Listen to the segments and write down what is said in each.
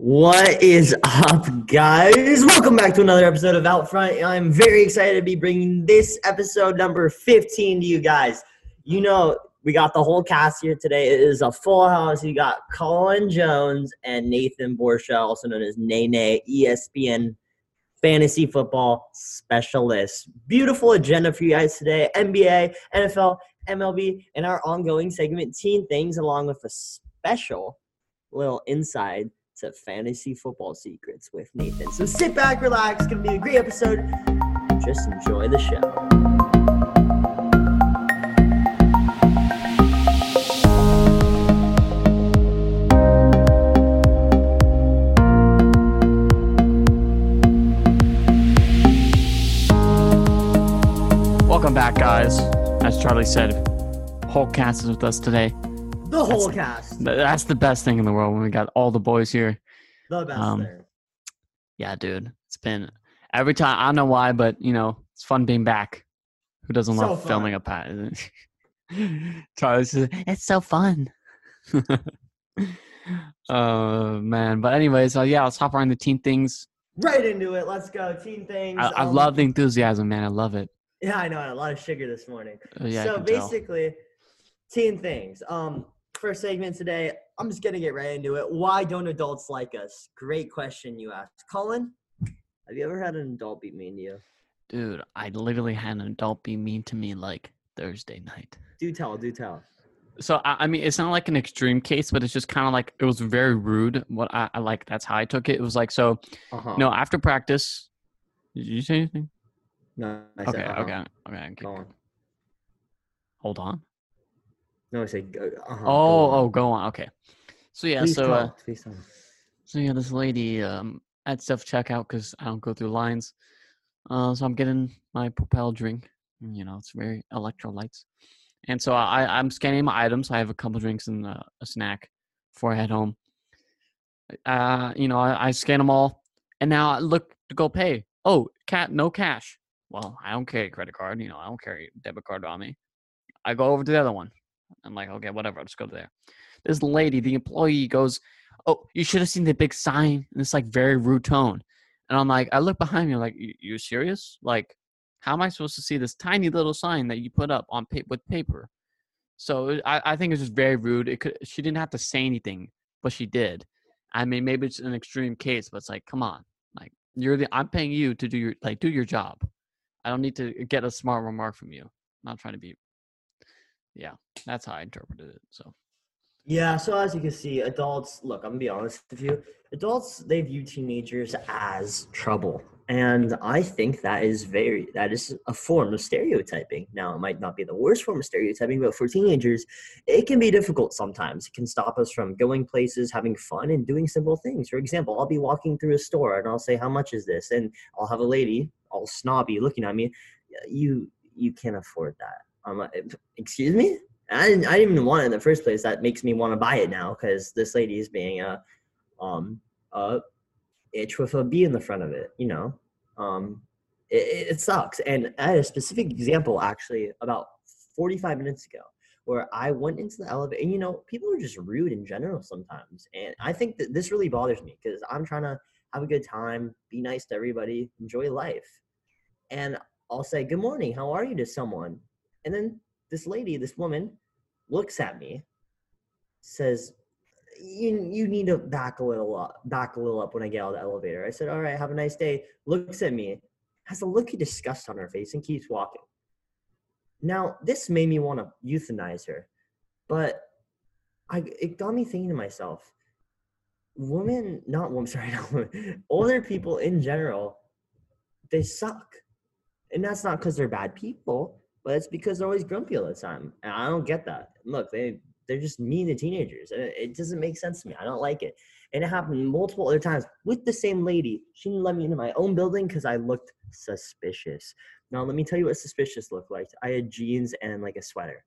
What is up, guys? Welcome back to another episode of Out Front. I'm very excited to be bringing this episode number 15 to you guys. You know, we got the whole cast here today. It is a full house. You got Colin Jones and Nathan Borsha, also known as Nene, ESPN fantasy football specialist. Beautiful agenda for you guys today NBA, NFL, MLB, and our ongoing segment, Teen Things, along with a special little inside to fantasy football secrets with Nathan. So sit back, relax. It's going to be a great episode. Just enjoy the show. Welcome back, guys. As Charlie said, Hulkcast is with us today. The whole cast. That's the best thing in the world when we got all the boys here. The best Um. Yeah, dude. It's been every time. I don't know why, but you know, it's fun being back. Who doesn't So love filming a pat? Charlie says, it's so fun. Oh man. But anyways, uh, yeah, let's hop around the teen things. Right into it. Let's go. Teen Things. I, I Um, love the enthusiasm, man. I love it. Yeah, I know. I had a lot of sugar this morning. Uh, yeah, so can tell. basically, teen things. Um, first segment today. I'm just gonna get right into it. Why don't adults like us? Great question you asked, Colin. Have you ever had an adult be mean to you? Dude, I literally had an adult be mean to me like Thursday night. Do tell. Do tell. So I, I mean, it's not like an extreme case, but it's just kind of like it was very rude. What I, I like, that's how I took it. It was like so. Uh-huh. No, after practice, did you say anything? No. I said, Okay, uh-huh. okay, okay. keep Go on. going. Hold on. No, I say go- Uh-huh. Oh, on. oh, go on. Okay. So yeah, Please so uh. Please talk. so yeah, this lady um at self checkout because I don't go through lines. Uh, so I'm getting my Propel drink. You know, it's very electrolytes. And so I I'm scanning my items. I have a couple drinks and uh, a snack before I head home. Uh, you know, I, I scan them all, and now I look to go pay. Oh, cat, no cash. Well, I don't carry a credit card. You know, I don't carry a debit card on me. I go over to the other one. I'm like, okay, whatever. I'll just go there. This lady, the employee, goes, "Oh, you should have seen the big sign." in this like very rude tone, and I'm like, I look behind me, like, "You, you serious? Like, how am I supposed to see this tiny little sign that you put up on pa- with paper?" So I, I think it's just very rude. It could she didn't have to say anything, but she did. I mean, maybe it's an extreme case, but it's like, come on, like you're the I'm paying you to do your like do your job. I don't need to get a smart remark from you. I'm not trying to be. Yeah, that's how I interpreted it. So Yeah, so as you can see, adults look, I'm gonna be honest with you. Adults they view teenagers as trouble. And I think that is very that is a form of stereotyping. Now it might not be the worst form of stereotyping, but for teenagers, it can be difficult sometimes. It can stop us from going places, having fun, and doing simple things. For example, I'll be walking through a store and I'll say, How much is this? And I'll have a lady, all snobby, looking at me, you you can't afford that. I'm like, excuse me? I didn't, I didn't even want it in the first place. That makes me want to buy it now because this lady is being a, um, a itch with a B in the front of it. You know, um, it, it sucks. And I had a specific example actually about 45 minutes ago where I went into the elevator. And you know, people are just rude in general sometimes, and I think that this really bothers me because I'm trying to have a good time, be nice to everybody, enjoy life, and I'll say good morning, how are you to someone, and then this lady, this woman, looks at me, says, "You you need to back a little up, back a little up when I get out of the elevator." I said, "All right, have a nice day." Looks at me, has a look of disgust on her face, and keeps walking. Now this made me want to euthanize her, but I it got me thinking to myself, women, not women, sorry, not women, older people in general, they suck, and that's not because they're bad people but it's because they're always grumpy all the time. And I don't get that. Look, they they're just mean to teenagers. and It, doesn't make sense to me. I don't like it. And it happened multiple other times with the same lady. She didn't let me into my own building because I looked suspicious. Now let me tell you what suspicious looked like. I had jeans and like a sweater.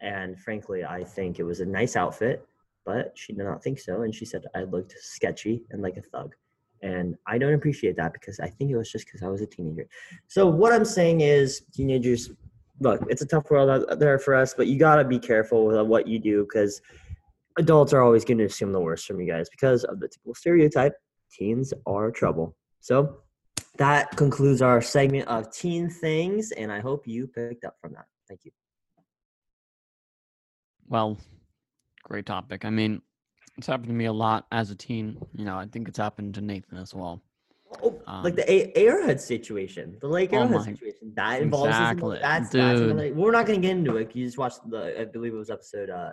And frankly, I think it was a nice outfit, but she did not think so. And she said I looked sketchy and like a thug. And I don't appreciate that because I think it was just because I was a teenager. So what I'm saying is, teenagers, look, it's a tough world out there for us, but you gotta be careful with uh, what you do because adults are always going to assume the worst from you guys because of the typical stereotype teens are trouble. So that concludes our segment of teen things, and I hope you picked up from that. Thank you. Well, great topic. I mean, it's happened to me a lot as a teen. You know, I think it's happened to Nathan as well. Oh, like the a- Arrowhead situation, the Lake Um, Oh situation. That involves Exactly, that's, that's dude. another, we're not going to get into it. You just watched the, I believe it was episode uh,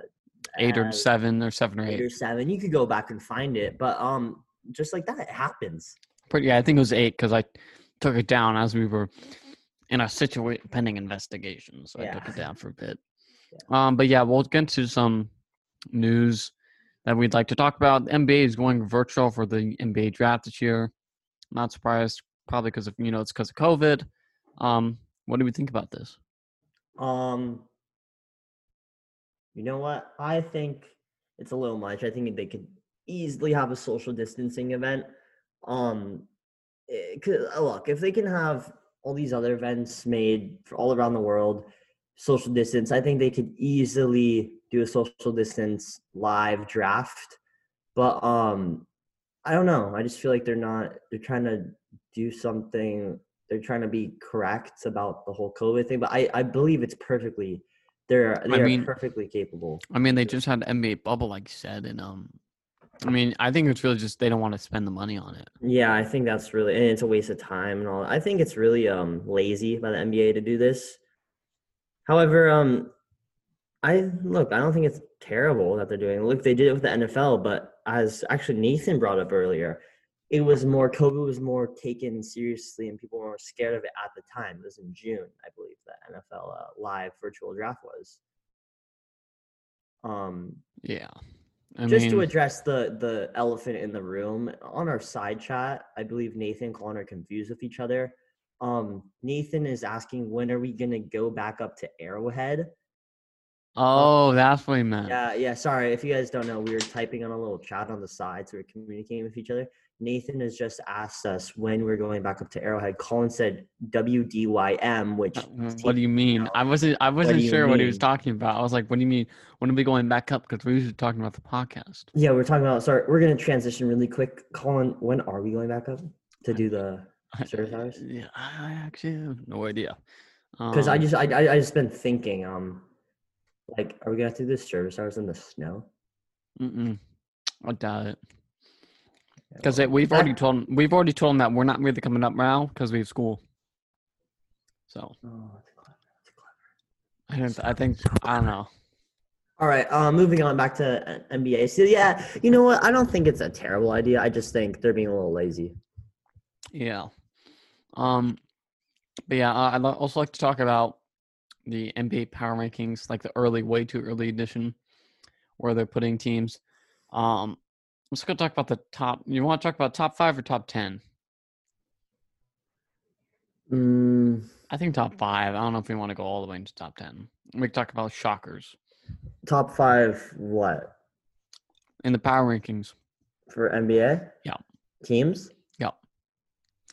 eight or uh, seven or seven or eight eight. or seven. You could go back and find it, but um, just like that, it happens. Pretty, yeah, I think it was eight because I took it down as we were in a situation pending investigation, so I took it down for a bit. Um, but yeah, we'll get to some news that we'd like to talk about. The NBA is going virtual for the NBA draft this year. Not surprised, probably because of you know it's because of COVID. Um, what do we think about this? Um, you know what? I think it's a little much. I think they could easily have a social distancing event. Um, eh, 'cause, uh, look, if they can have all these other events made all around the world, social distance, I think they could easily do a social distance live draft. But um, I don't know. I just feel like they're not. They're trying to do something they're trying to be correct about the whole COVID thing, but I, I believe it's perfectly they're they are mean- perfectly capable. I mean, they just had the NBA bubble, like you said, and um, I mean, I think it's really just they don't want to spend the money on it. Yeah, I think that's really and it's a waste of time and all. I think it's really um lazy by the NBA to do this. However, um I look, I don't think it's terrible that they're doing. Look, they did it with the NFL, but as actually Nathan brought up earlier, it was more COVID was more taken seriously and people were scared of it at the time. It was in June, I believe, the NFL uh, live virtual draft was. Um Yeah, I just mean, to address the the elephant in the room on our side chat i believe nathan and colin are confused with each other um nathan is asking when are we gonna go back up to arrowhead oh, that's what he meant. yeah yeah sorry if you guys don't know we were typing on a little chat on the side so we're communicating with each other nathan has just asked us when we're going back up to arrowhead colin said wdym which Uh, What do you mean? I wasn't. I wasn't sure what he was talking about. I was like, "What do you mean? When are we going back up?" Because we're usually talking about the podcast. yeah we're talking about sorry we're gonna transition really quick colin when are we going back up to do the Service hours? Yeah, I actually have no idea. Because I Um, just I, I I just been thinking, um, like, are we gonna have to do service hours in the snow? mm-mm, I doubt it. Because we've already told 'em- we've already told them that we're not really coming up now because we have school. So Oh, that's clever, that's clever. I don't. I think I don't know. All right, uh, moving on back to uh, NBA. So yeah, you know what? I don't think it's a terrible idea. I just think they're being a little lazy. Yeah. Um. But yeah, I'd also like to talk about the NBA power rankings, like the early, way too early edition, where they're putting teams. Um. Let's go talk about the top. You want to talk about top five or top ten? Mm, I think top five. I don't know if we want to go all the way into top ten. We can talk about shockers top five, what in the power rankings. for NBA? Yeah. Teams. Yeah.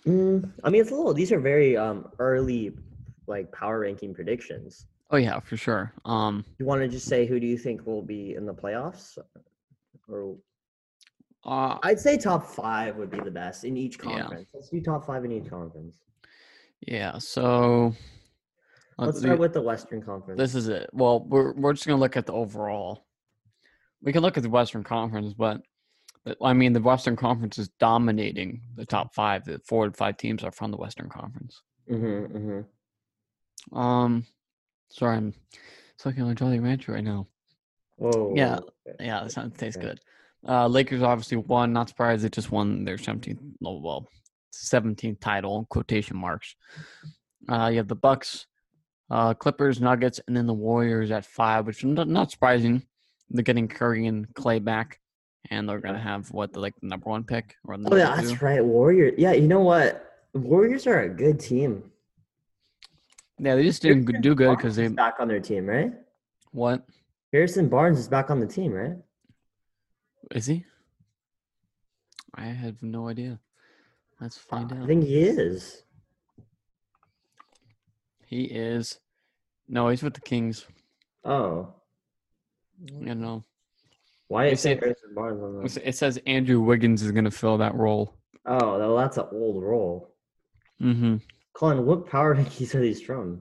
Mm, I mean, it's a little. These are very um early, like power ranking predictions. Oh yeah, for sure. Um. You want to just say who do you think will be in the playoffs, or Uh, I'd say top five would be the best in each Yeah. conference. Let's do top five in each conference. yeah. So. Let's start with the Western Conference. This is it. Well, we're we're just gonna look at the overall. We can look at the Western Conference, but but, I mean the Western Conference is dominating the top five. The four and five teams are from the Western Conference. mm-hmm, mm-hmm. Um, sorry, I'm sucking on a Jolly Rancher right now. Whoa. Yeah. Yeah, that sounds tastes good. Uh, Lakers obviously won. Not surprised, they just won their 17th, oh, well, 17th title quotation marks. Uh, you have the Bucks, uh, Clippers, Nuggets, and then the Warriors at five, which not, not surprising. They're getting Curry and Klay back, and they're gonna have what the like the number one pick or the Oh yeah, two. that's right. Warriors. Yeah, you know what? Warriors are a good team. Yeah, they just didn't Harrison do good because they back on their team, right? what Harrison Barnes is back on the team, right? is he? I have no idea. Let's find I out. I think he is. He is. No, he's with the Kings. Oh. You know. Why is it Harrison Barnes on? It says Andrew Wiggins is going to fill that role. Oh, well, that's an old role. Mm-hmm. Colin, what power rankings are these from?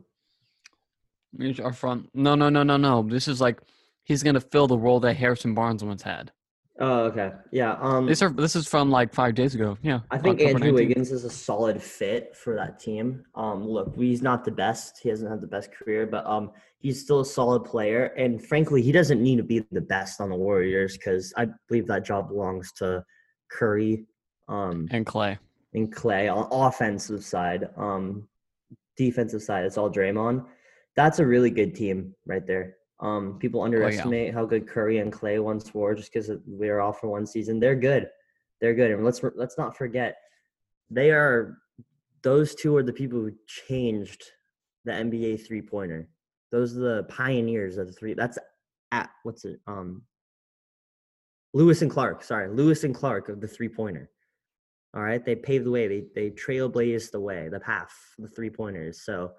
Our front. No, no, no, no, no. This is like he's going to fill the role that Harrison Barnes once had. Oh, okay. Yeah. Um, These are this is from like five days ago. Yeah. I think October Andrew 19th. Wiggins is a solid fit for that team. Um, look, he's not the best. He hasn't had the best career, but um, he's still a solid player. And frankly, he doesn't need to be the best on the Warriors because I believe that job belongs to Curry, um, and Klay. And Klay on offensive side. Um, defensive side, it's all Draymond. That's a really good team right there. Um, people underestimate how good Curry and Klay once were just because we were off for one season. They're good. They're good, and let's let's not forget they are. Those two are the people who changed the NBA three pointer. Those are the pioneers of the three. That's at what's it? Um, Lewis and Clark. Sorry, Lewis and Clark of the three pointer. All right, they paved the way. They they trailblazed the way, the path, the three pointers. So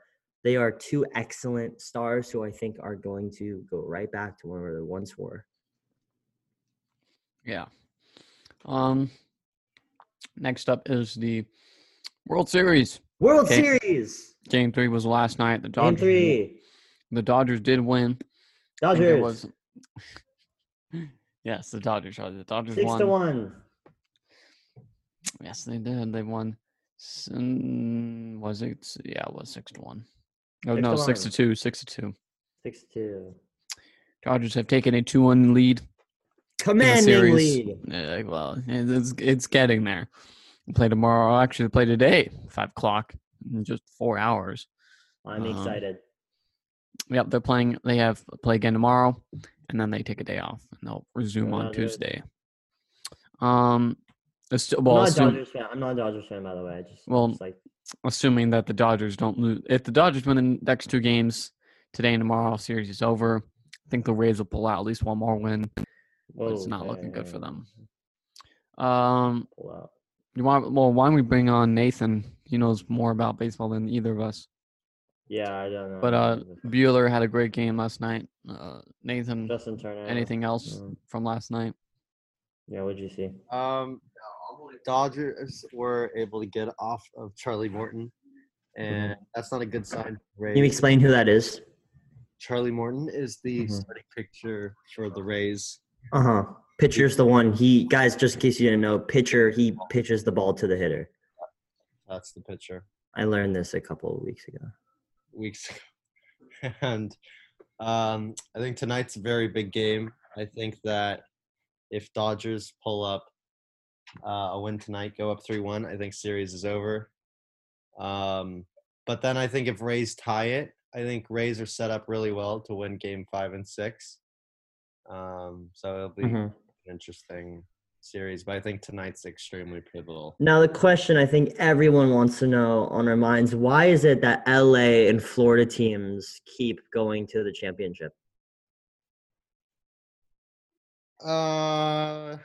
they are two excellent stars who I think are going to go right back to where they once were. Yeah. Um. Next up is the World Series. World Okay. Series, Game three was last night. The Dodgers. game three, The Dodgers did win. Dodgers, was- yes, the Dodgers. The Dodgers six won. to one. Yes, they did. They won. mm, Was it? Yeah, it was six to one. Oh Six no, to six to two. Six to two. Six two. Dodgers have taken a two-one lead Commanding lead. Yeah, well, it's it's getting there. We play tomorrow. Actually, play today, five o'clock, in just four hours. I'm Um, excited. Yep, they're playing. They have play again tomorrow, and then they take a day off, and they'll resume Go on. Tuesday. Um, it's- I'm well, not a assume- Dodgers fan. I'm not a Dodgers fan, by the way. I just, Well, just like assuming that the Dodgers don't lose. If the Dodgers win the next two games today and tomorrow, series is over. I think the Rays will pull out at least one more win, but it's not looking good for them. Um, Wow. you want well? Why don't we bring on Nathan? He knows more about baseball than either of us. Yeah, I don't know. But uh, Buehler had a great game last night. Uh, Nathan, Justin Turner. anything else um, from last night? Yeah, what'd you see? Um, Dodgers were able to get off of Charlie Morton, and that's not a good sign. Can you explain who that is? Charlie Morton is the Mhm. starting pitcher for the Rays. Uh huh. Pitcher's the one. He guys, just in case you didn't know, pitcher he pitches the ball to the hitter. That's the pitcher. I learned this a couple of weeks ago. Weeks, ago. and um, I think tonight's a very big game. I think that if Dodgers pull up uh, a win tonight, go up three one, I think series is over. Um, but then I think if Rays tie it, I think Rays are set up really well to win Game Five and Six. Um, so it'll be Mhm. an interesting series. But I think tonight's extremely pivotal. Now the question I think everyone wants to know on our minds: Why is it that LA and Florida teams keep going to the championship? Uh,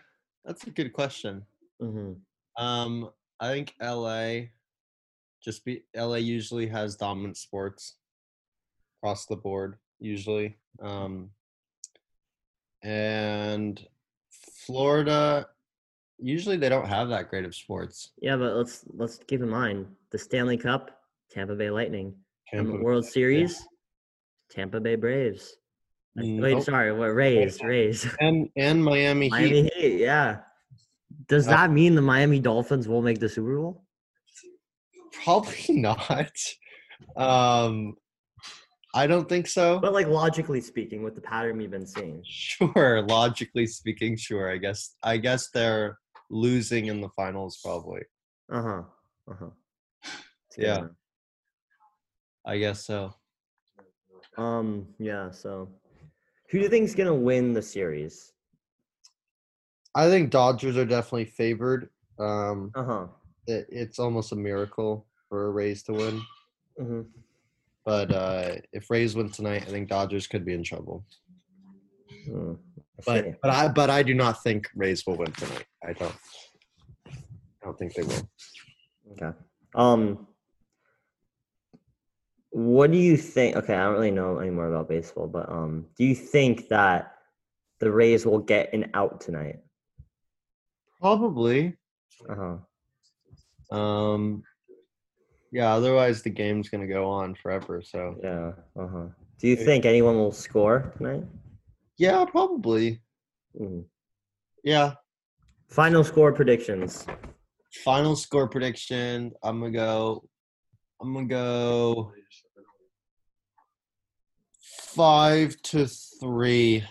that's a good question. Hmm Um, I think LA just be LA usually has dominant sports across the board usually. Um, and Florida usually they don't have that great of sports. Yeah, but let's let's keep in mind the Stanley Cup, Tampa Bay Lightning, and the Tampa- World Series, Tampa Bay Braves. Uh, Wait, sorry, what Rays? Rays. and and Miami Heat. Miami Heat. Yeah. Does that mean the Miami Dolphins will make the Super Bowl? Probably not. Um, I don't think so. But like logically speaking, with the pattern we've been seeing. Sure, logically speaking, sure. I guess I guess they're losing in the finals probably. Uh huh. Uh huh. Yeah. I guess so. Um. Yeah. So, who do you think's gonna win the series? I think Dodgers are definitely favored. Um, Uh huh. it, it's almost a miracle for a Rays to win. hmm But uh, if Rays win tonight, I think Dodgers could be in trouble. Hmm. But but I but I do not think Rays will win tonight. I don't. I don't think they will. Okay. Um. What do you think? Okay, I don't really know any more about baseball, but um, do you think that the Rays will get an out tonight? Probably. Uh huh. Um, yeah. Otherwise, the game's gonna go on forever. So Yeah. Uh huh. Do you think anyone will score tonight? yeah, probably. Mhm. Yeah. Final score predictions. Final score prediction. I'm gonna go. I'm gonna go five to three.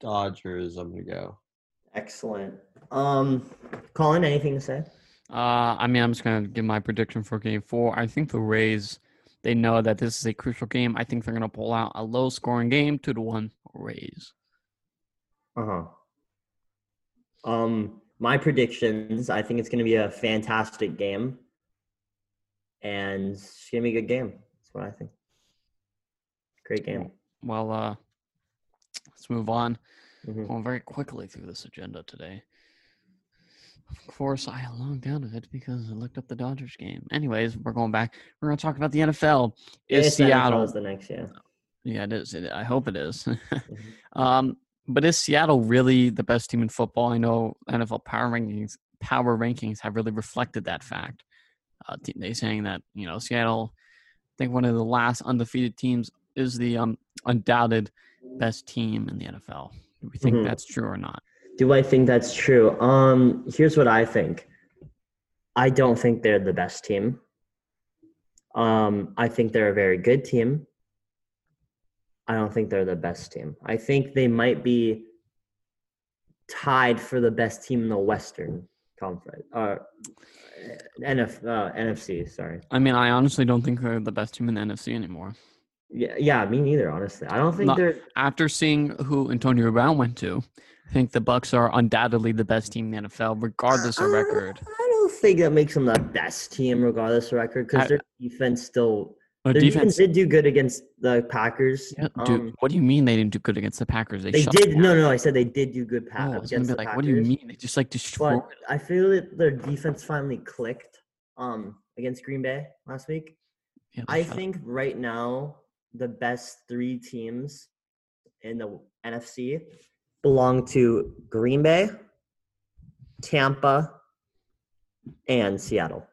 Dodgers. I'm gonna go. Excellent. Um, Colin, anything to say? Uh, I mean, I'm just gonna give my prediction for Game Four. I think the Rays, they know that this is a crucial game. I think they're gonna pull out a low-scoring game, two to one Rays. Uh huh. Um, my predictions. I think it's going to be a fantastic game, and it's going to be a good game. That's what I think. Great game. Well, uh, let's move on. Mhm. Going very quickly through this agenda today. Of course, I logged out of it because I looked up the Dodgers game. Anyways, we're going back. We're going to talk about the NFL. Is It's the NFL Seattle? is the next year? Yeah, it is. It, I hope it is. um, but is Seattle really the best team in football? I know NFL power rankings power rankings have really reflected that fact. Uh, they saying that you know Seattle, I think one of the last undefeated teams is the um, undoubted best team in the NFL. Do we think Mhm. that's true or not? Do I think that's true? Um, here's what I think. I don't think they're the best team. Um, I think they're a very good team. I don't think they're the best team. I think they might be tied for the best team in the Western Conference. Uh, NF, uh, NFC, sorry. I mean, I honestly don't think they're the best team in the NFC anymore. Yeah, yeah, me neither. Honestly, I don't think No. they're. After seeing who Antonio Brown went to, I think the Bucs are undoubtedly the best team in the NFL, regardless of record. I don't think that makes them the best team, regardless of record, because their defense still Their defense, defense, did do good against the Packers. yeah, dude. Um, what do you mean they didn't do good against the Packers? they shut did. No, no, I said they did do good pa- Oh, gonna against be the like, Packers. what do you mean? They just like destroyed. But I feel that their defense finally clicked um, against Green Bay last week. Yeah, I think right now the best three teams in the NFC belong to Green Bay, Tampa, and Seattle.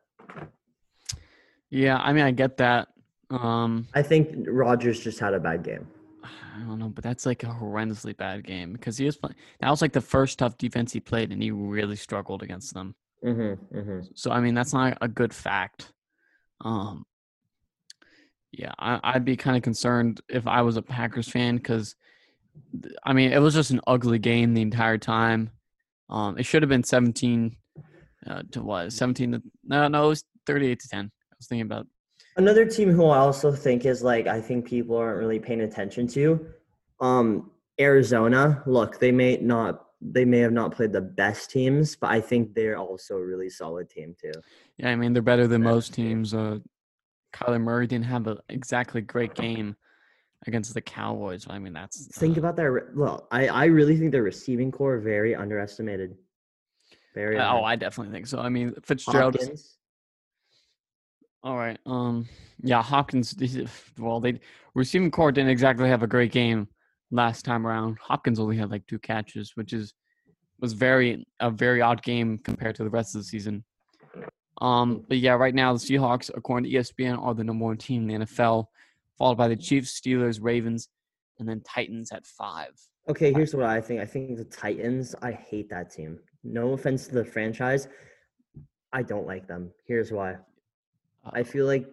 Yeah, I mean, I get that. Um, I think Rodgers just had a bad game. I don't know, but that's like a horrendously bad game because he was playing. That was like the first tough defense he played, and he really struggled against them. Mm-hmm, mm-hmm. So I mean, that's not a good fact. Um, yeah, I, I'd be kind of concerned if I was a Packers fan because, I mean, it was just an ugly game the entire time. Um, it should have been seventeen uh, to what? Seventeen to no, no, it was thirty-eight to ten. I was thinking about Another team who I also think is like I think people aren't really paying attention to, um, Arizona. Look, they may not they may have not played the best teams, but I think they're also a really solid team too. Yeah, I mean they're better than most teams. Uh, Kyler Murray didn't have an exactly great game against the Cowboys. I mean that's Think uh, about their well, I I really think their receiving corps very underestimated. Very oh, under- I definitely think so. I mean Fitzgerald. Hopkins. all right. Um. Yeah, Hopkins. Well, they receiving corps didn't exactly have a great game last time around. Hopkins only had like two catches, which is was very a very odd game compared to the rest of the season. Um, but yeah, right now the Seahawks, according to ESPN, are the number one team in the NFL, followed by the Chiefs, Steelers, Ravens, and then Titans at five. Okay, here's what I think. I think the Titans, I hate that team. No offense to the franchise. I don't like them. Here's why. I feel like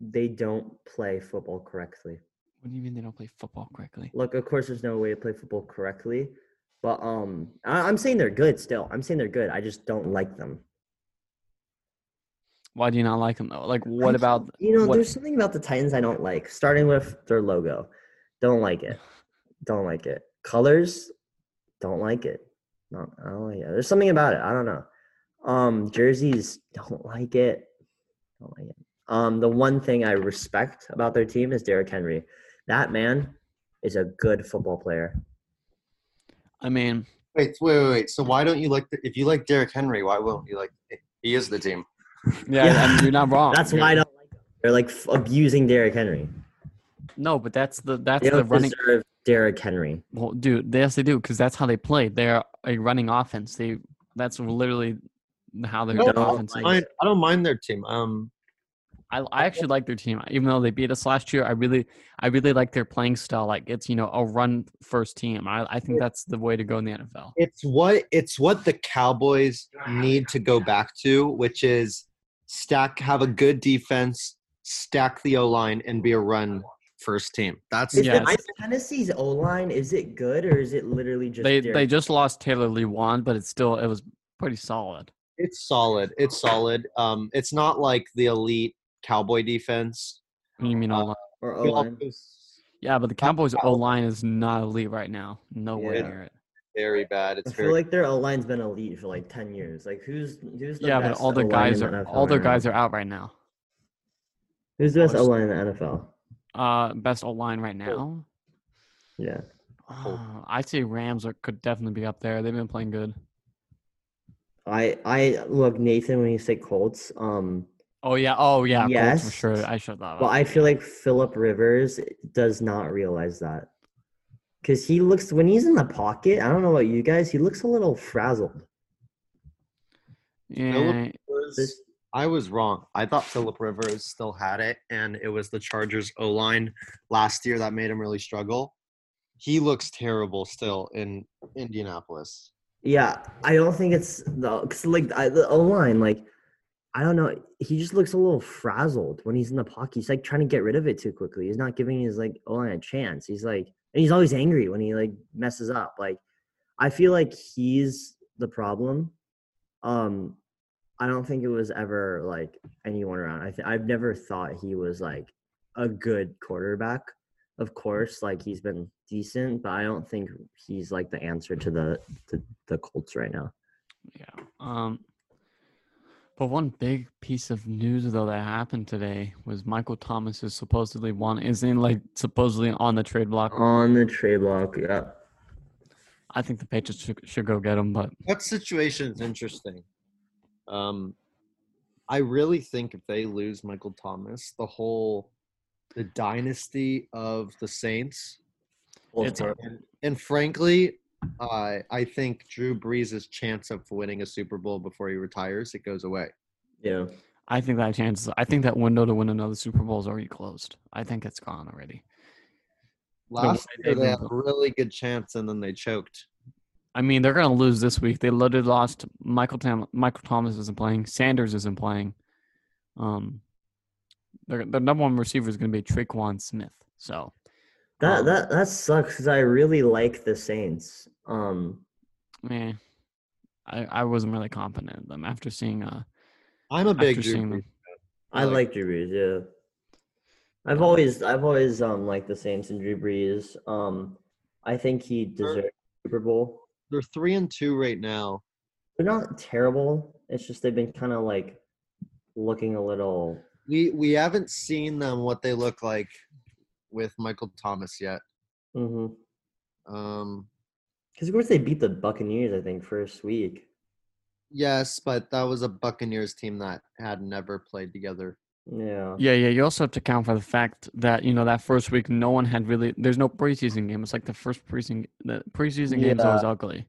they don't play football correctly. what do you mean they don't play football correctly? Look, of course, there's no way to play football correctly, but um, I, I'm saying they're good still. I'm saying they're good. I just don't like them. Why do you not like them though? Like, what just- about you know? what- There's something about the Titans I don't like. Starting with their logo, don't like it. Don't like it. Colors, don't like it. No, I don't like it. There's something about it. I don't know. Um, jerseys, don't like it. Don't like it. Um, the one thing I respect about their team is Derrick Henry. That man is a good football player. I mean, Wait, wait, wait, wait. So why don't you like? The, if you like Derrick Henry, why won't you like? He is the team. Yeah, Yeah. I mean, you're not wrong. That's You're- why I don't like them. They're like f- abusing Derrick Henry. No, but that's the that's They the don't running. deserve Derrick Henry. Well, dude, yes, they do because that's how they play. They're a running offense. They that's literally how their No, offense I, is. don't mind, I don't mind their team. Um, I, I actually like their team, even though they beat us last year. I really, I really like their playing style. Like it's you know a run first team. I, I think that's the way to go in the NFL. it's what it's what the Cowboys need to go back to, which is stack, have a good defense, stack the O line, and be a run first team. That's Is, Yes. is Tennessee's O line is it good or is it literally just They Derrick they just lost Taylor Lewan, but it's still it was pretty solid. it's solid. It's solid. Um, it's not like the elite Cowboy defense. You mean Uh, O-line. or O-line. Yeah, but the Cowboys O line is not elite right now. Nowhere Yeah. near it. Very bad. I It's feel very like their O line's been elite for like ten years. Like who's who's the Yeah, but all their O-line guys in the are all their right now? guys are out right now. Who's the best O line in the NFL? Uh, best O line right now. Yeah. Uh, I'd say Rams are, could definitely be up there. They've been playing good. I I look Nathan when you say Colts. Um, Oh yeah. Oh yeah. Colts Yes. for sure. I should thought. but I feel like Philip Rivers does not realize that because he looks when he's in the pocket. I don't know about you guys. He looks a little frazzled. Yeah. was- I was wrong. I thought Philip Rivers still had it, and it was the Chargers O line last year that made him really struggle. He looks terrible still in Indianapolis. Yeah, I don't think it's the cause like I, the O line. Like, I don't know. He just looks a little frazzled when he's in the pocket. He's like trying to get rid of it too quickly. He's not giving his like line a chance. He's like, and he's always angry when he like messes up. Like, I feel like he's the problem. Um, I don't think it was ever like anyone around. I th- I've never thought he was like a good quarterback. Of course, like he's been decent, but I don't think he's like the answer to the to the Colts right now. Yeah. Um. But one big piece of news though that happened today was Michael Thomas is supposedly one isn't like supposedly on the trade block. On the trade block, yeah. I think the Patriots should, should go get him, but That situation is interesting. Um, I really think if they lose Michael Thomas, the whole the dynasty of the Saints, It's and, and frankly, I I think Drew Brees' chance of winning a Super Bowl before he retires it goes away. Yeah. I think that chance. I think that window to win another Super Bowl is already closed. I think it's gone already. Last way year they they had a really good chance and then they choked. I mean, they're gonna lose this week. They literally lost. Michael Tam- Michael Thomas isn't playing. Sanders isn't playing. Um, their their number one receiver is gonna be Tre'Quan Smith. So That Um, that that sucks because I really like the Saints. Um, man, I I wasn't really confident in them after seeing uh I'm a big Drew Brees. them. I like- like Drew Brees. Yeah. I've always I've always um liked the Saints and Drew Brees. Um, I think he deserves Super Bowl. They're three and two right now. They're not terrible. It's just they've been kind of like looking a little. We we haven't seen them what they look like with Michael Thomas yet. Mm-hmm. Um, Because of course they beat the Buccaneers. I think first week. yes, but that was a Buccaneers team that had never played together. Yeah. Yeah, yeah. You also have to account for the fact that you know that first week no one had really. There's no preseason game. It's like the first preseason. The preseason game's always ugly.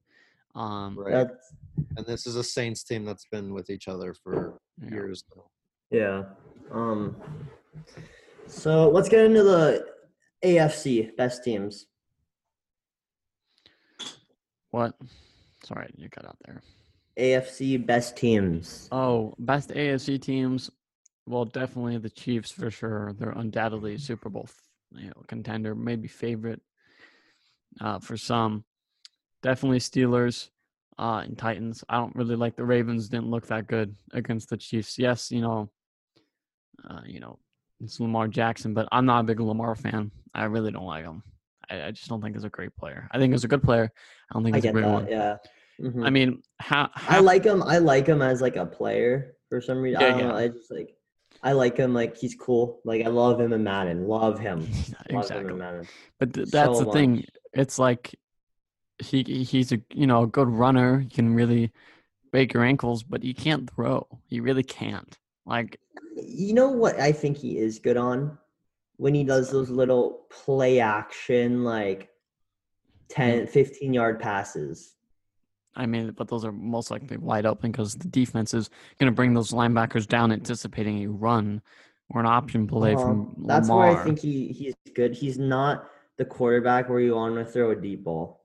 Um, Right. That's and this is a Saints team that's been with each other for yeah. years now. yeah. Um. So let's get into the AFC best teams. What? Sorry, you cut out there. AFC best teams. Oh, best AFC teams. Well, definitely the Chiefs for sure. They're undoubtedly Super Bowl, you know, contender, maybe favorite uh, for some. Definitely Steelers uh, and Titans. I don't really like the Ravens. Didn't look that good against the Chiefs. Yes, you know, uh, you know, it's Lamar Jackson, but I'm not a big Lamar fan. I really don't like him. I, I just don't think he's a great player. I think he's a good player. I don't think he's a great that. one. Yeah. Mhm. I mean, how, I like him. I like him as like a player for some reason. Yeah, I don't yeah. know. I just like. I like him. Like he's cool. Like I love him in Madden. Love him. Love him exactly. Madden. But th- that's so the thing. It's like he he's a you know a good runner. He can really break your ankles, but he can't throw. He really can't. Like You know what I think he is good on? When he does those little play action, like 10, 15 yard passes. I mean, but those are most likely wide open because the defense is going to bring those linebackers down, anticipating a run or an option play Uh-huh. from That's Lamar. where I think he, he's good. He's not the quarterback where you want to throw a deep ball.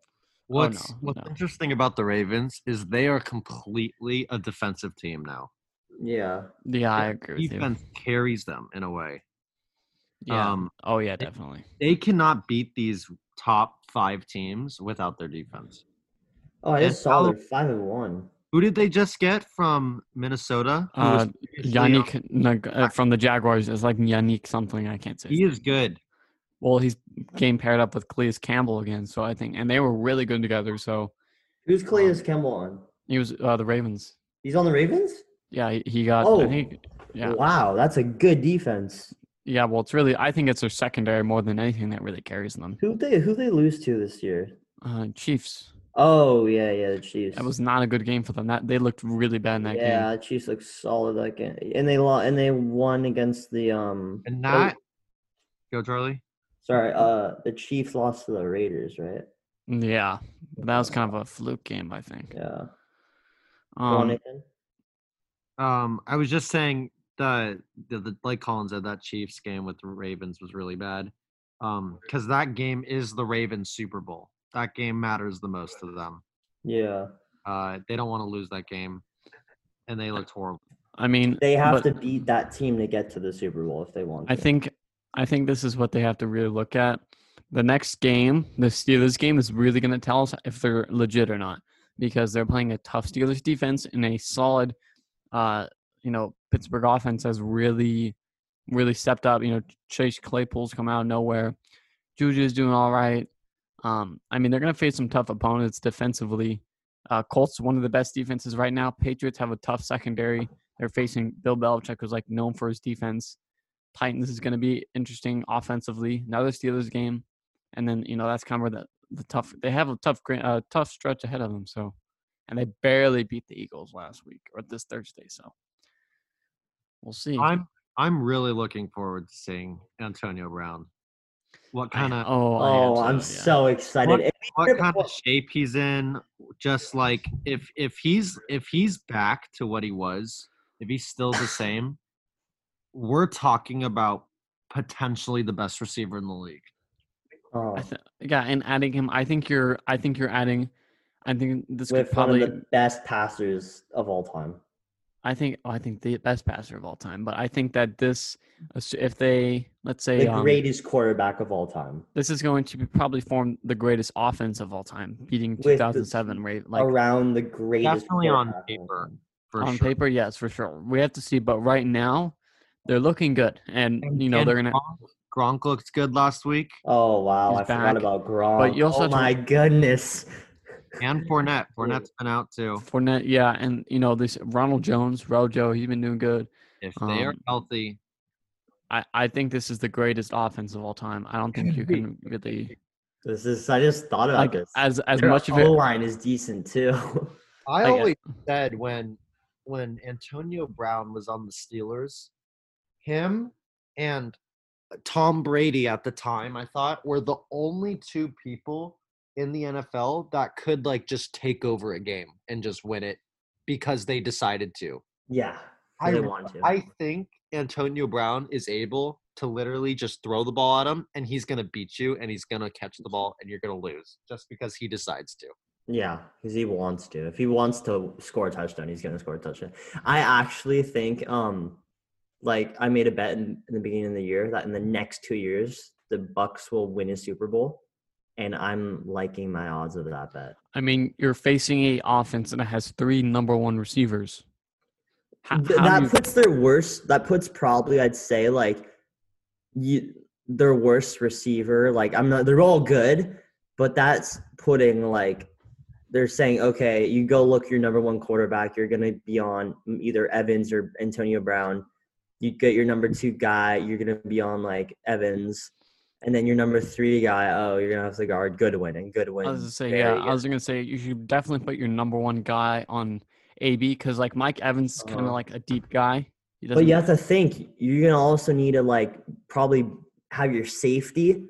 What's no, what's no. interesting about the Ravens is they are completely a defensive team now. Yeah. yeah, I agree with you. Defense carries them in a way. Yeah. Um, oh yeah, definitely. they cannot beat these top five teams without their defense. Oh, I And just saw how- they're five and one. Who did they just get from Minnesota? Who Uh, previously on- Nag- uh, from the Jaguars is like Yannick something I can't say. He is good. Well, he's game paired up with Calais Campbell again, so I think, and they were really good together. So Who's Calais Campbell on? he was uh, the Ravens. He's on the Ravens? Yeah, he, he got. Oh. I think. Yeah, Wow, that's a good defense. yeah. Well, it's really. I think it's their secondary more than anything that really carries them. Who they who they lose to this year? Uh, Chiefs. Oh yeah, yeah, the Chiefs. That was not a good game for them. That they looked really bad in that game. yeah, game. the Chiefs looked solid that game, and they lost and they won against the um. And oh, that go Charlie. sorry, uh, the Chiefs lost to the Raiders, right? Yeah, that was kind of a fluke game, I think. Yeah. Go on, Um, Nathan. Um, I was just saying the, the the like Colin said that Chiefs game with the Ravens was really bad. Um, because that game is the Ravens Super Bowl. That game matters the most to them. Yeah, Uh, they don't want to lose that game, and they looked horrible. I mean, they have but- to beat that team to get to the Super Bowl if they want. I to. think I think this is what they have to really look at. The next game, the Steelers game, is really going to tell us if they're legit or not because they're playing a tough Steelers defense and a solid, uh, you know, Pittsburgh offense has really, really stepped up. You know, Chase Claypool's come out of nowhere. Juju's doing all right. Um, I mean, they're going to face some tough opponents defensively. Uh, Colts one of the best defenses right now. Patriots have a tough secondary. They're facing Bill Belichick, who's like known for his defense. Titans is going to be interesting offensively. Another Steelers game, and then you know that's kind of where the, the tough. They have a tough uh, tough stretch ahead of them. So, and they barely beat the Eagles last week or this Thursday. So, we'll see. I'm I'm really looking forward to seeing Antonio Brown. What kind of oh, I am Oh, I'm too, yeah. so excited. What- what kind of shape he's in? Just like if if he's if he's back to what he was, if he's still the same, we're talking about potentially the best receiver in the league. oh, I th- yeah, and adding him, I think you're. I think you're adding. I think this could probably. one of the best passers of all time. I think. oh, I think the best passer of all time. But I think that this, if they let's say, The um, greatest quarterback of all time. this is going to be probably form the greatest offense of all time, beating With 2007. Right, like around the greatest. Definitely on quarterback of all paper. For on sure. paper, yes, for sure. We have to see, but right now, they're looking good, and, And- you know and they're gonna. Gronk, Gronk looked good last week, Oh wow, He's I forgot back. about Gronk. But you also oh have to- my goodness. And Fournette. Fournette's been out too. Fournette, yeah, and you know this Ronald Jones, Rojo, he's been doing good. If they are Um, healthy, I, I think this is the greatest offense of all time. I don't think you can really This is. I just thought about like this. as as Their much of it. line is decent too. I I get- always said when when Antonio Brown was on the Steelers, him and Tom Brady at the time, I thought were the only two people in the NFL that could like just take over a game and just win it because they decided to. yeah, I want to. I think Antonio Brown is able to literally just throw the ball at him and he's going to beat you and he's going to catch the ball and you're going to lose just because he decides to. Yeah, because he wants to. If he wants to score a touchdown, he's gonna score a touchdown. I actually think, um, like I made a bet in, in the beginning of the year that in the next two years the Bucs will win a Super Bowl, and I'm liking my odds of that bet. I mean, you're facing a offense that has three number one receivers. How, Th- how that you- puts their worst. That puts probably I'd say like you their worst receiver. Like I'm not. They're all good, but that's putting like they're saying okay, you go look your number one quarterback. You're gonna be on either Evans or Antonio Brown. You get your number two guy. You're gonna be on like Evans. And then your number three guy, oh, you're gonna have to guard Godwin and Godwin. I was gonna say, yeah. I was gonna say you should definitely put your number one guy on AB because like Mike Evans is kind of Uh-huh. like a deep guy. He But you have to think you're gonna also need to like probably have your safety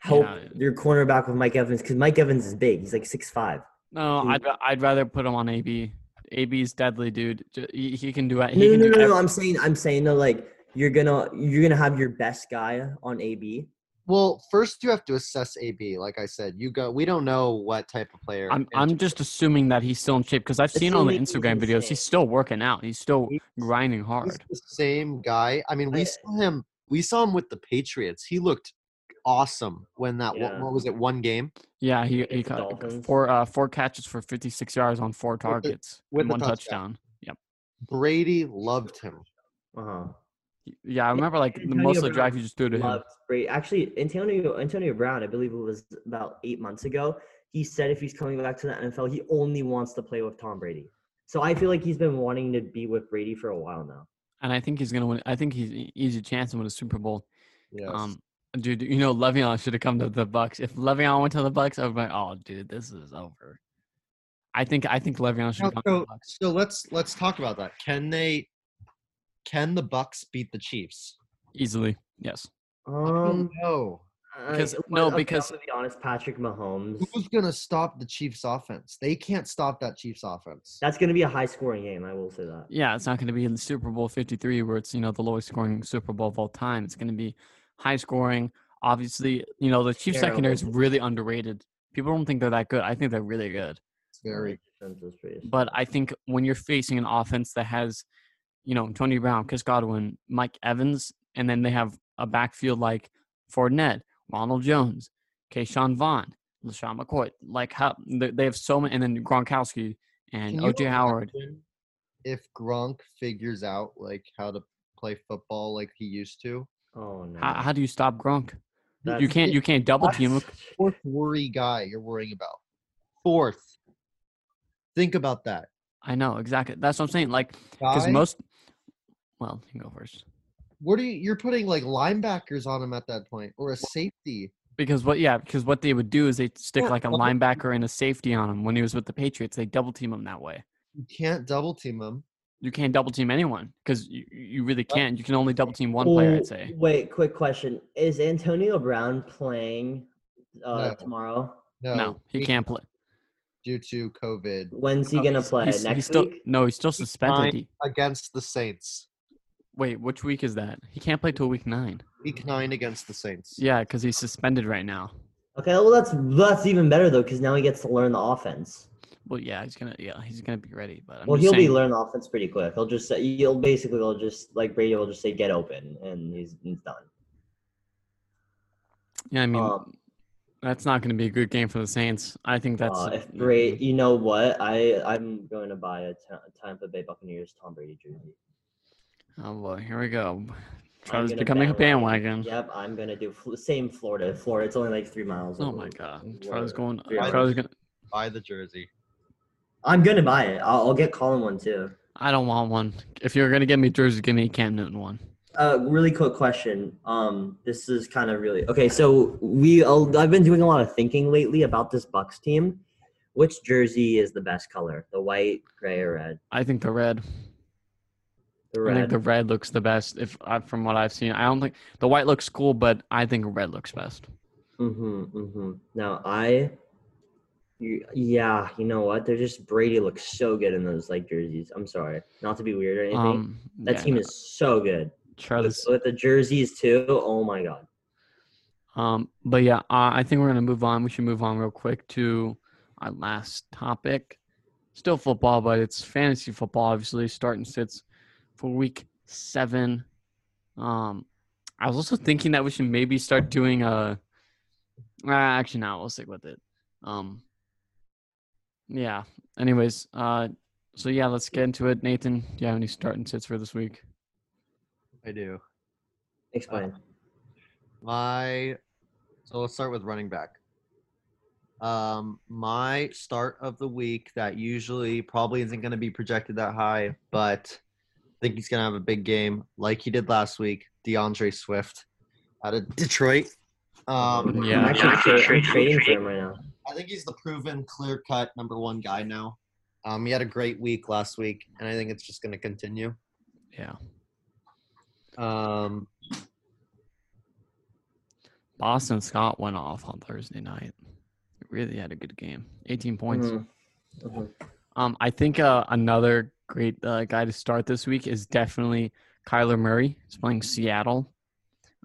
help Yeah. your cornerback with Mike Evans because Mike Evans is big. He's like six five. No. I'd I'd rather put him on AB. AB's deadly, dude. He, he can do it. No, He no, can no, do no, no. I'm saying, I'm saying though, like you're gonna, you're gonna have your best guy on AB. Well, first you have to assess AB. Like I said, you go. We don't know what type of player. I'm I'm Antonio just assuming that he's still in shape because I've seen on the Assuming he's Instagram videos he's still working out. He's still He's- grinding He's hard. the same guy. I mean, we I- saw him. We saw him with the Patriots. He looked awesome when that. What, Yeah. what was it? One game Yeah, he he caught four uh four catches for 56 yards on four targets with and the one touchdown. touchdown. Yep. Brady loved him. Uh huh. Yeah, I remember like the Antonio most of the Brown drive he just threw to him. Loved Brady. Actually, Antonio Antonio Brown, I believe it was about eight months ago. He said if he's coming back to the NFL, he only wants to play with Tom Brady. So I feel like he's been wanting to be with Brady for a while now. And I think he's gonna win. I think he's easy chance to win a Super Bowl. Yes. Um, dude, you know Le'Veon should have come to the Bucs. If Le'Veon went to the Bucs, I would be like, oh, dude, this is over. I think I think Le'Veon should Now, have come so, so let's let's talk about that. Can they? Can the Bucs beat the Chiefs? Easily, yes. Um, no. Because- I- no, because- gonna be honest, Patrick Mahomes. Who's gonna stop the Chiefs' offense? They can't stop that Chiefs' offense. That's gonna be a high scoring game. I will say that. Yeah, it's not going to be in the Super Bowl 53 where it's, you know, the lowest scoring Super Bowl of all time. It's going to be high scoring. Obviously, you know, the Chiefs secondary is really underrated. People don't think they're that good. I think they're really good. It's very. Defense is pretty But I think when you're facing an offense that has, you know, Tony Brown, Chris Godwin, Mike Evans, and then they have a backfield like Fournette, Ronald Jones, Ke'Shawn Vaughn, LeSean McCoy, like how they they have so many, and then Gronkowski and Can OJ Howard. If Gronk figures out like how to play football like he used to, Oh no. How, how do you stop Gronk? You can't. You can't double team him. fourth worry guy you're worrying about. Fourth. Think about that. I know exactly. That's what I'm saying. Like, because most. Well, you can go first. what are you you're putting like linebackers on him at that point or a safety. Because what? Yeah, because what they would do is they stick like a linebacker and a safety on him when he was with the Patriots. They double team him that way. You can't double team him. You can't double team anyone because you, you really can't. You can only double team one player. I'd say. Wait, quick question: Is Antonio Brown playing uh, No. tomorrow? No, No, he can't play. due to COVID When's he No, gonna he's- play? he's- Next he's still, week? No, he's still suspended. nine. He, against the Saints. Wait, which week is that? He can't play till week nine. Week nine against the Saints. Yeah, because he's suspended right now. Okay, well that's that's even better though, because now he gets to learn the offense. Well, yeah, he's gonna. Yeah, he's gonna be ready. But I'm well, he'll be saying- learning the offense pretty quick. He'll just say, he'll basically he'll just like Brady will just say get open, and he's he's done. Yeah, I mean, Um, that's not going to be a good game for the Saints. I think that's uh, if Brady, you know what? I I'm going to buy a Ta- Tampa Bay Buccaneers Tom Brady jersey. Oh boy, here we go. I'm Trevor's becoming a bandwagon. bandwagon. Yep, I'm gonna do fl- same Florida. Florida, it's only like three miles. Oh over my god, border. Trevor's going. Three hours. Trevor's gonna. Buy the jersey. I'm gonna buy it. I'll, I'll get Colin one too. I don't want one. If you're gonna get me a jersey, give me a Cam Newton one. Uh, really quick question. Um, this is kind of really okay. So we, uh, I've been doing a lot of thinking lately about this Bucs team. Which jersey is the best color? The white, gray, or red? I think the red. The I think the red looks the best. If uh, from what I've seen, I don't think the white looks cool, but I think red looks best. Mm-hmm. Mm-hmm. Now I, you, yeah, you know what? They're just Brady looks so good in those like jerseys. I'm sorry, not to be weird or anything. Um, that yeah, team no, is so good. With, with the jerseys too. Oh my god. Um, but yeah, uh, I think we're gonna move on. We should move on real quick to our last topic. Still football, but it's fantasy football. Obviously, starting sits for week seven. Um, I was also thinking that we should maybe start doing a. Uh, actually, now we'll stick with it. Um, yeah. Anyways, uh, so yeah, let's get into it. Nathan, do you have any starting sits for this week? I do. Explain. My so let's start with running back. Um, my start of the week that usually probably isn't going to be projected that high, but I think he's going to have a big game like he did last week. D'Andre Swift out of Detroit. Um, Yeah. I'm actually tra- I'm trading for him right now. I think he's the proven clear cut number one guy now. Um, he had a great week last week, and I think it's just going to continue. Yeah. Um, Boston Scott went off on Thursday night. He really had a good game. 18 points. Mhm. Mhm. Um, I think uh, another great uh, guy to start this week is definitely Kyler Murray. He's playing Seattle.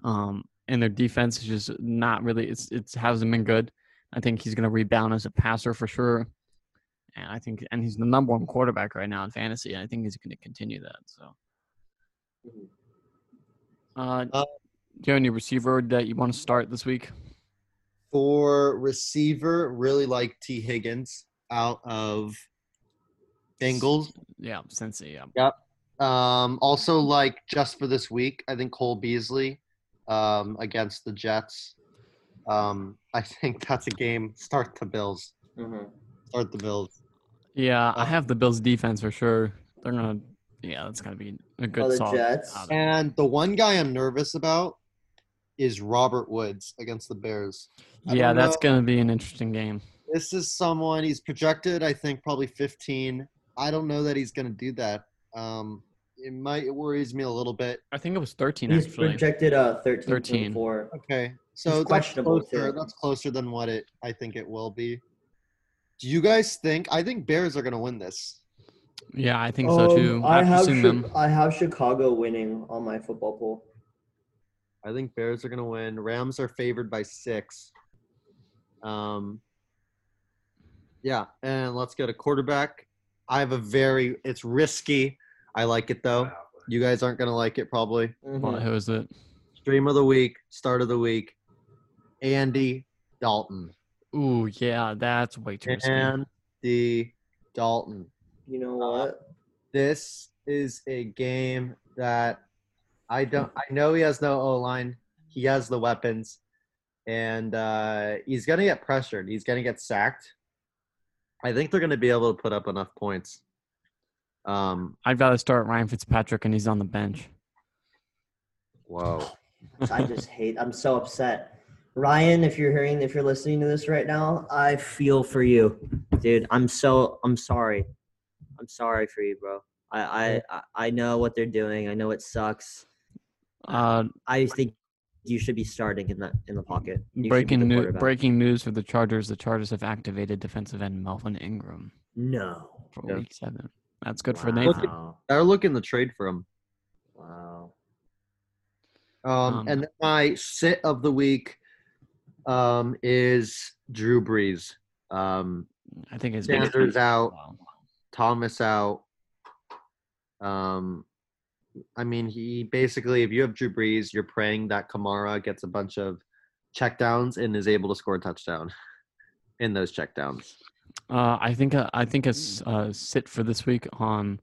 Um, and their defense is just not really. It's it hasn't been good. I think he's going to rebound as a passer for sure. And I think, and he's the number one quarterback right now in fantasy. And I think he's going to continue that. So, uh, Uh, do you have any receiver that you want to start this week? For receiver, really like Tee Higgins out of Bengals. Yeah, Cincy. Yeah. Yep. Um, also like just for this week, I think Cole Beasley um, against the Jets. Um, I think that's a game. Start the Bills. Mhm. Start the Bills. Yeah, I Uh, have the Bills defense for sure. They're gonna, yeah, that's gonna be a good Oh, the solid. Jets? And the one guy I'm nervous about is Robert Woods against the Bears. I Yeah, that's know. gonna be an interesting game. This is someone he's projected, I think, probably 15. I don't know that he's going to do that. Um, it might it worries me a little bit. I think it was 13 He's actually. projected uh 13. 13. 13. Okay, so He's that's questionable, closer. too. That's closer than what it I think it will be. Do you guys think? I think Bears are going to win this. Yeah, I think so too. Um, I have seeing Chi- them, I have Chicago winning on my football pool. I think Bears are going to win. Rams are favored by six. Um, yeah, and let's go to quarterback. I have a very. It's risky. I like it though. You guys aren't going to like it probably. Mhm. what, who is it? Stream of the week, start of the week, Andy Dalton. Ooh, yeah, that's way too risky. Andy Dalton. You know what? This is a game that I don't. I know he has no O line. He has the weapons, and uh, he's gonna get pressured. He's gonna get sacked. I think they're gonna be able to put up enough points. Um. I'd rather start Ryan Fitzpatrick and he's on the bench. Whoa. I just hate. I'm so upset. Ryan, if you're hearing, if you're listening to this right now, I feel for you, dude. I'm so. I'm sorry. I'm sorry for you, bro. I I I- I know what they're doing. I know it sucks. Uh, I think you should be starting in that in the pocket. You breaking news! breaking news for the Chargers: the Chargers have activated defensive end Melvin Ingram No. for Yeah. Week Seven. That's good for wow. Nathan. They're looking to trade for him. Wow. Um, Um, and then my sit of the week um, is Drew Brees. Um, I think his Sanders out, Wow. Thomas out. Um, I mean, he basically, if you have Drew Brees, you're praying that Kamara gets a bunch of checkdowns and is able to score a touchdown in those checkdowns. Uh, I think uh, I think a s- uh, sit for this week on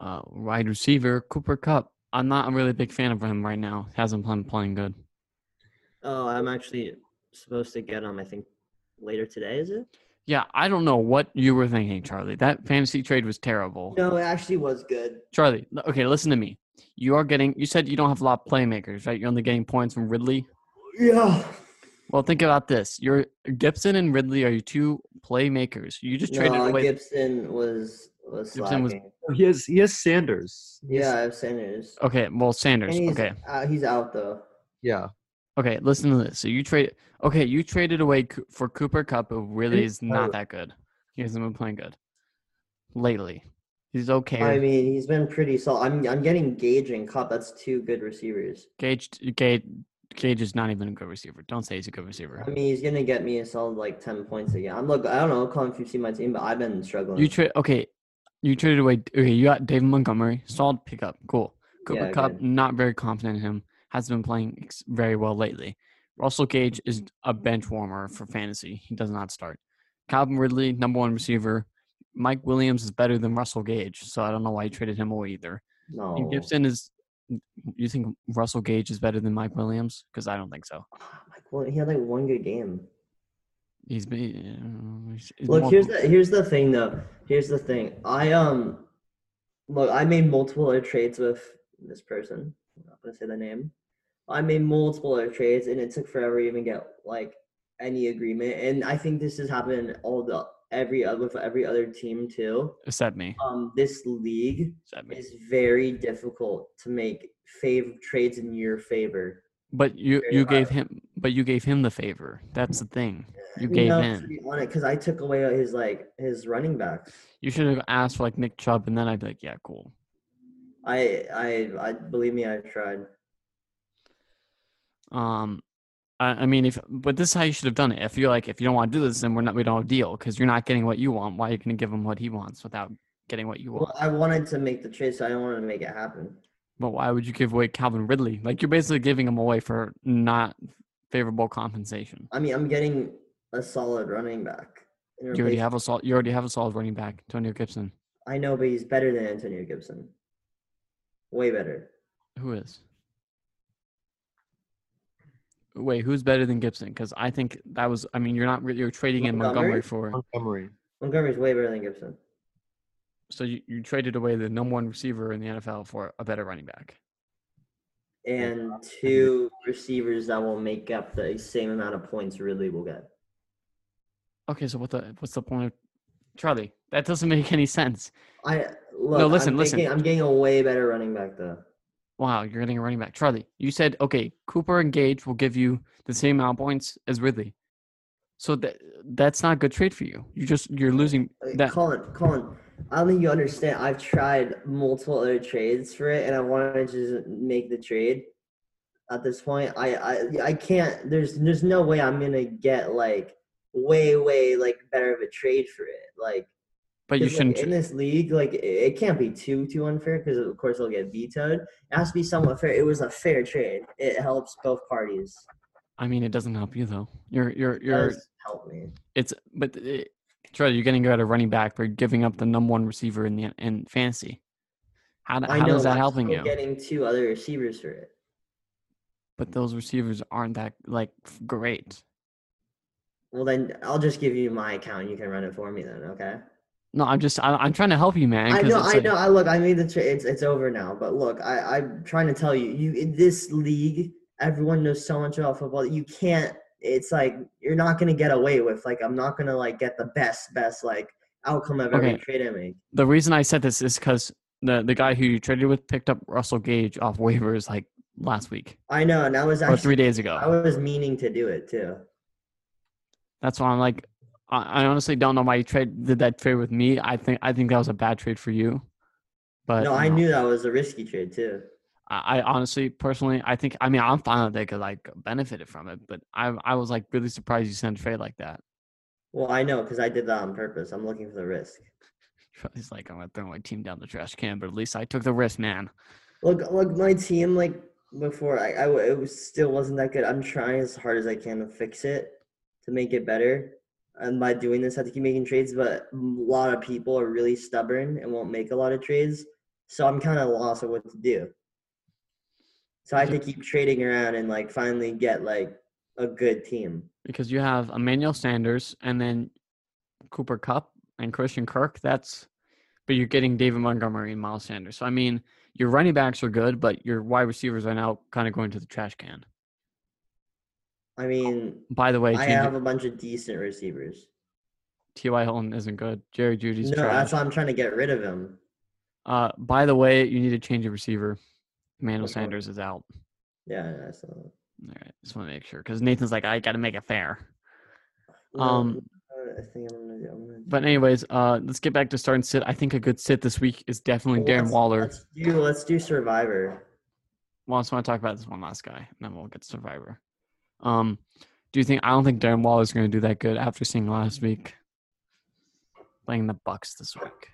uh, wide receiver Cooper Kupp. I'm not a really big fan of him right now. Hasn't been playing good. Oh, I'm actually supposed to get him. I think later today. Is it? Yeah, I don't know what you were thinking, Charlie. That fantasy trade was terrible. No, it actually was good. Charlie, okay, listen to me. You are getting. You said you don't have a lot of playmakers, right? You're only getting points from Ridley. Yeah. Well, think about this. Your Gibson and Ridley are your two playmakers. You just traded no, away. Gibson was was Gibson was- slacking. He has he has Sanders. Yeah, I have Sanders. Okay, well Sanders. And he's, Okay, uh, he's out though. Yeah. Okay. Listen to this. So you trade. Okay, you traded away for Cooper Kupp, who really is not that good. He hasn't been playing good lately. He's okay. I mean, he's been pretty solid. I'm I'm getting Gage and Kupp. That's two good receivers. Gage, Gage, Gage is not even a good receiver. Don't say he's a good receiver. I mean, he's gonna get me a solid like ten points again. I'm look. I don't know, Colin, if you've seen my team, but I've been struggling. You trade. Okay, you traded away. Okay, you got David Montgomery. Solid pickup. Cool. Cooper Yeah, Kupp. good. Not very confident in him. Has been playing very well lately. Russell Gage is a bench warmer for fantasy. He does not start. Calvin Ridley, number one receiver. Mike Williams is better than Russell Gage, so I don't know why you traded him away either. no. And Gibson is. You think Russell Gage is better than Mike Williams? Because I don't think so. Mike, well, he had like one good game. He's been. uh, he's- he's Look, here's the here's the thing though. Here's the thing. I um, look, I made multiple trades with this person. I'm not gonna say the name. I made multiple other trades, and it took forever to even get like any agreement. And I think this has happened all the every other with every other team too. Except me. Um, this league is very difficult to make fav trades in your favor. But you Very you gave him but you gave him the favor. That's the thing. You gave no, in. to be honest, because I took away his like his running backs. You should have asked for like Nick Chubb, and then I'd be like, yeah, cool. I I I believe me, I tried. Um, I, I mean, if but this is how you should have done it. If you're like, if you don't want to do this, then we're not we don't have a deal because you're not getting what you want. Why are you going to give him what he wants without getting what you want? Well, I wanted to make the trade, so I don't to make it happen. But why would you give away Calvin Ridley? Like you're basically giving him away for not favorable compensation. I mean, I'm getting a solid running back. You already have a solid. You already have a solid running back, Antonio Gibson. I know, but he's better than Antonio Gibson. Way better. Who is? Wait, who's better than Gibson? Because I think that was. I mean, you're not. re- You're trading in Montgomery Montgomery? for. Montgomery. Montgomery's way better than Gibson. So you, you traded away the number one receiver in the NFL for a better running back. And two receivers that will make up the same amount of points Ridley will get. Okay, so what the what's the point of Charlie? That doesn't make any sense. I look. listen, I'm listen. Thinking, I'm getting a way better running back though. Wow, you're getting a running back. Charlie, you said okay, Cooper and Gage will give you the same amount of points as Ridley. So that that's not a good trade for you. You just you're losing that. Colin, Colin, I don't think you understand. I've tried multiple other trades for it, and I wanted to just make the trade. At this point, I, I, I can't. There's, there's no way I'm gonna get like way, way like better of a trade for it. Like, But you shouldn't. in this league. Like, it, can't be too, too unfair because of course it'll get vetoed. It has to be somewhat fair. It was a fair trade. It helps both parties. I mean, it doesn't help you though. You're you're you're. does help me. It's but it, you're getting a better running back for giving up the number one receiver in the in fantasy. How, how know is that helping you? Getting two other receivers for it. But those receivers aren't that like great. Well, then I'll just give you my account. and You can run it for me then, okay? No, I'm just I, I'm trying to help you, man. I know, I like- know. I look, I made the trade. It's it's over now. But look, I I'm trying to tell you, you in this league, everyone knows so much about football. that You can't. It's like you're not gonna get away with. Like I'm not gonna like get the best best like outcome of every Okay. trade I make. the reason I said this is because the the guy who you traded with picked up Russell Gage off waivers like last week I know, and I was or actually three days ago. I was meaning to do it too. That's why I'm like, I, I honestly don't know why you trade did that trade with me. I think I think that was a bad trade for you. But no, I know, knew that was a risky trade too. I, I honestly, personally, I think I mean I'm fine that they could like benefited from it, but I I was like really surprised you sent a trade like that. Well, I know because I did that on purpose. I'm looking for the risk. He's like I'm gonna throw my team down the trash can, but at least I took the risk, man. Look, look, my team like before I, I it was still wasn't that good. I'm trying as hard as I can to fix it, to make it better. And by doing this, I have to keep making trades. But a lot of people are really stubborn and won't make a lot of trades. So I'm kind of lost of what to do. So I have to keep trading around and like finally get like a good team. because you have Emmanuel Sanders and then Cooper Kupp and Christian Kirk. That's but you're getting David Montgomery and Miles Sanders. So I mean, your running backs are good, but your wide receivers are now kind of going to the trash can. I mean, By the way, I have a bunch of decent receivers. T.Y. Hilton isn't good. Jerry Jeudy's no, trash. that's why I'm trying to get rid of him. Uh, by the way, you need to change your receiver. Emmanuel one? Sanders is out. Yeah, I saw. That. All right, just want to make sure because Nathan's like, I got to make it fair. Um, I think I'm gonna do. I'm gonna do But anyways, uh, let's get back to starting sit. I think a good sit this week is definitely Well, Darren let's- Waller. Let's do let's do Survivor. Well, I just want to talk about this one last guy, and then we'll get Survivor. Um, do you think? I don't think Darren Waller is going to do that good after seeing last week playing the Bucs this week.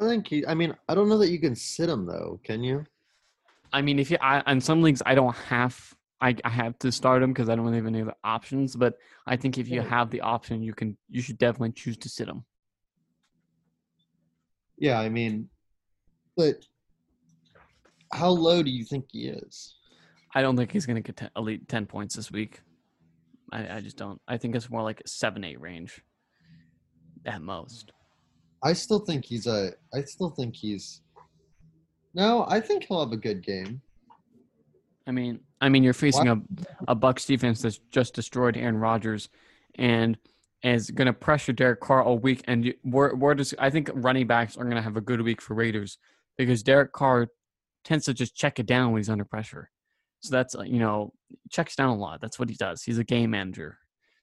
I think he. I mean, I don't know that you can sit him though. Can you? I mean, if you, I, in some leagues, I don't have, I, I have to start him because I don't have any other options. But I think if you have the option, you can, you should definitely choose to sit him. Yeah, I mean, but how low do you think he is? I don't think he's going to get 10, elite ten points this week. I, I just don't. I think it's more like a seven, eight range at most. I still think he's a. I still think he's. No, I think he'll have a good game. I mean, I mean, you're facing a a Bucs defense that's just destroyed Aaron Rodgers, and is going to pressure Derek Carr all week. And where where does I think running backs are going to have a good week for Raiders because Derek Carr tends to just check it down when he's under pressure. So that's uh, you know checks down a lot. That's what he does. He's a game manager.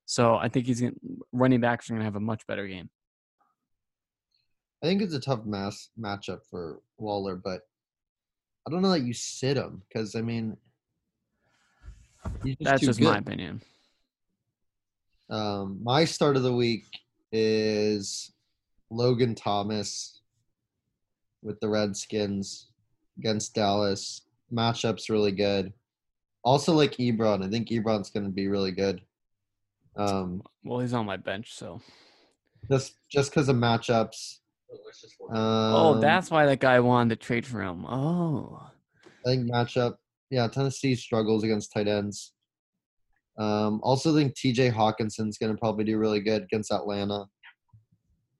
So I think he's gonna, running backs are going to have a much better game. I think it's a tough mass matchup for Waller, but I don't know that you sit him because I mean, just That's just good. my opinion. Um, my start of the week is Logan Thomas with the Redskins against Dallas. Matchup's really good. Also, like Ebron, I think Ebron's going to be really good. Um, Well, he's on my bench, so. just just because of matchups. Um, oh, that's why that guy wanted to trade for him. Oh. I think matchup. Yeah, Tennessee struggles against tight ends. Um, also think T.J. Hockenson's going to probably do really good against Atlanta.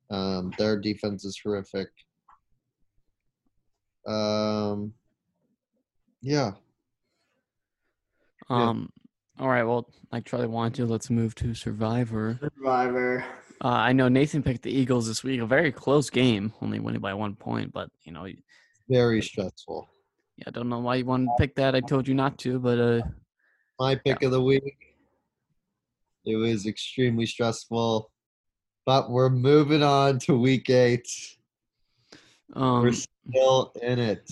Um, their defense is horrific. Um, yeah, Yeah. Um. All right. Well, like Charlie wanted to, let's move to Survivor. Survivor. Uh, I know Nathan picked the Eagles this week. A very close game, only winning by one point. But you know, yeah, very stressful. Yeah, I don't know why you wanted to pick that. I told you not to, but uh, My pick of the week. It was extremely stressful, but we're moving on to week eight. um, we're still in it.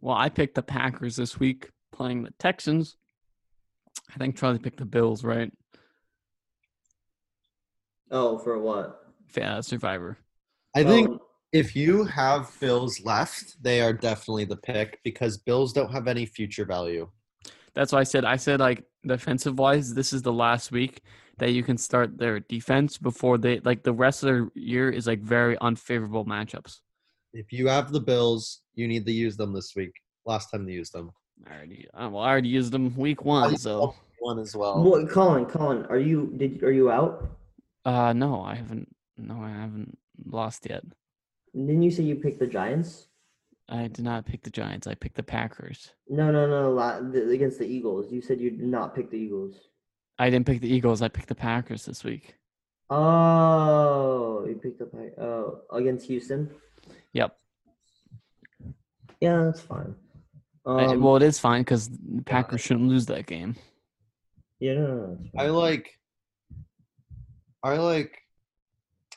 well, I picked the Packers this week, playing the Texans. I think Charlie picked the Bills, right? Oh, for what? Yeah, Survivor. I think Oh, if you have Bills left, they are definitely the pick because Bills don't have any future value. That's why I said I said like defensive wise, this is the last week that you can start their defense before they like the rest of the year is like very unfavorable matchups. If you have the Bills, you need to use them this week. Last time they used them. I already uh, well, I already used them week one, so One as well. What, Colin? Colin, are you did are you out? uh no, I haven't no, I haven't lost yet. Didn't you say you picked the Giants? I did not pick the Giants. I picked the Packers. No, no, no. Against the Eagles, you said you did not pick the Eagles. I didn't pick the Eagles. I picked the Packers this week. Oh, you picked up. Oh, against Houston. Yep. Yeah, that's fine. I- Um, well, it is fine because the Packers shouldn't lose that game. yeah, no, no, no, I like I like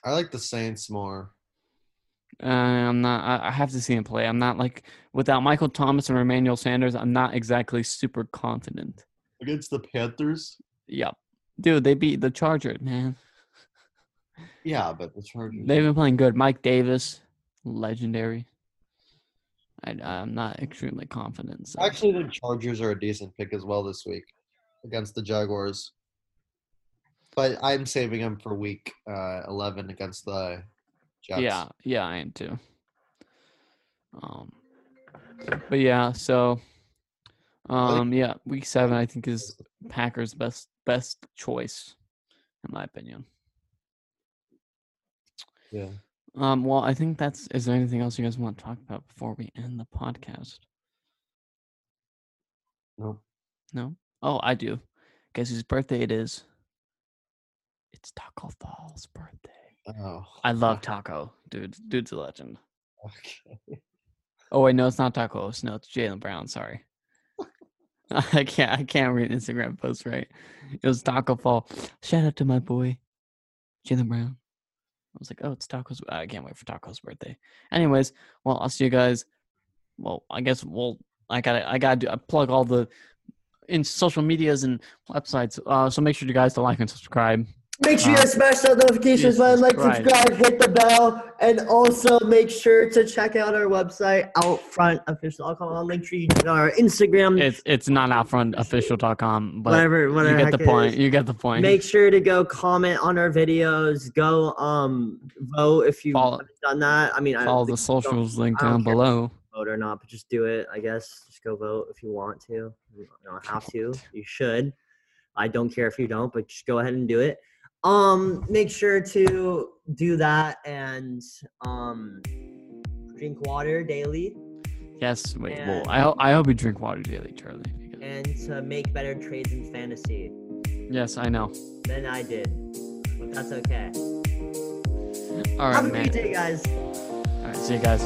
I like the Saints more. Uh, I'm not. I, I have to see him play. I'm not like without Michael Thomas or Emmanuel Sanders. I'm not exactly super confident. Against the Panthers? Yep, dude, they beat the Chargers, man. Yeah, but the Chargers. They've been playing good. Mike Davis, legendary. I, I'm not extremely confident. So. Actually, the Chargers are a decent pick as well this week against the Jaguars. But I'm saving them for week uh, 11 against the Jets. yeah, yeah, I am too. Um, but yeah, so, um, yeah, week seven I think is Packers' best best choice, in my opinion. Yeah. Um, well, I think that's. Is there anything else you guys want to talk about before we end the podcast? Nope. No. Oh, I do. Guess whose birthday it is? It's Tacko Fall's birthday. Oh. I love Tacko, dude. Dude's a legend. Okay. Oh wait, no, it's not Tackos. No, it's Jaylen Brown. Sorry. I can't. I can't read Instagram posts right. It was Tacko Fall. Shout out to my boy, Jaylen Brown. I was like, oh, it's Tacko's. I can't wait for Tacko's birthday. Anyways, well, I'll see you guys. Well, I guess we'll. I gotta. I gotta do. I plug all the in social medias and websites. Uh, so make sure you guys to like and subscribe. Make sure Uh, you smash that notifications Jesus button, like, Christ. subscribe, hit the bell, and also make sure to check out our website, outfrontofficial.com. I'll link tree, our Instagram, It's it's not outfrontofficial.com, but whatever, you whatever. get the point. is. You get the point. Make sure to go comment on our videos. Go um vote if you Follow- haven't done that. I mean, I Follow don't the socials link down below. vote or not, but just do it. I guess just go vote if you want to. You don't have to. You should. I don't care if you don't, but just go ahead and do it. Um, make sure to do that and um drink water daily Yes, wait. Well, I I hope you drink water daily, Charlie. because- and to make better trades in fantasy Yes, I know. than I did. But that's okay. All Have a man. great day, guys. All right, see you guys.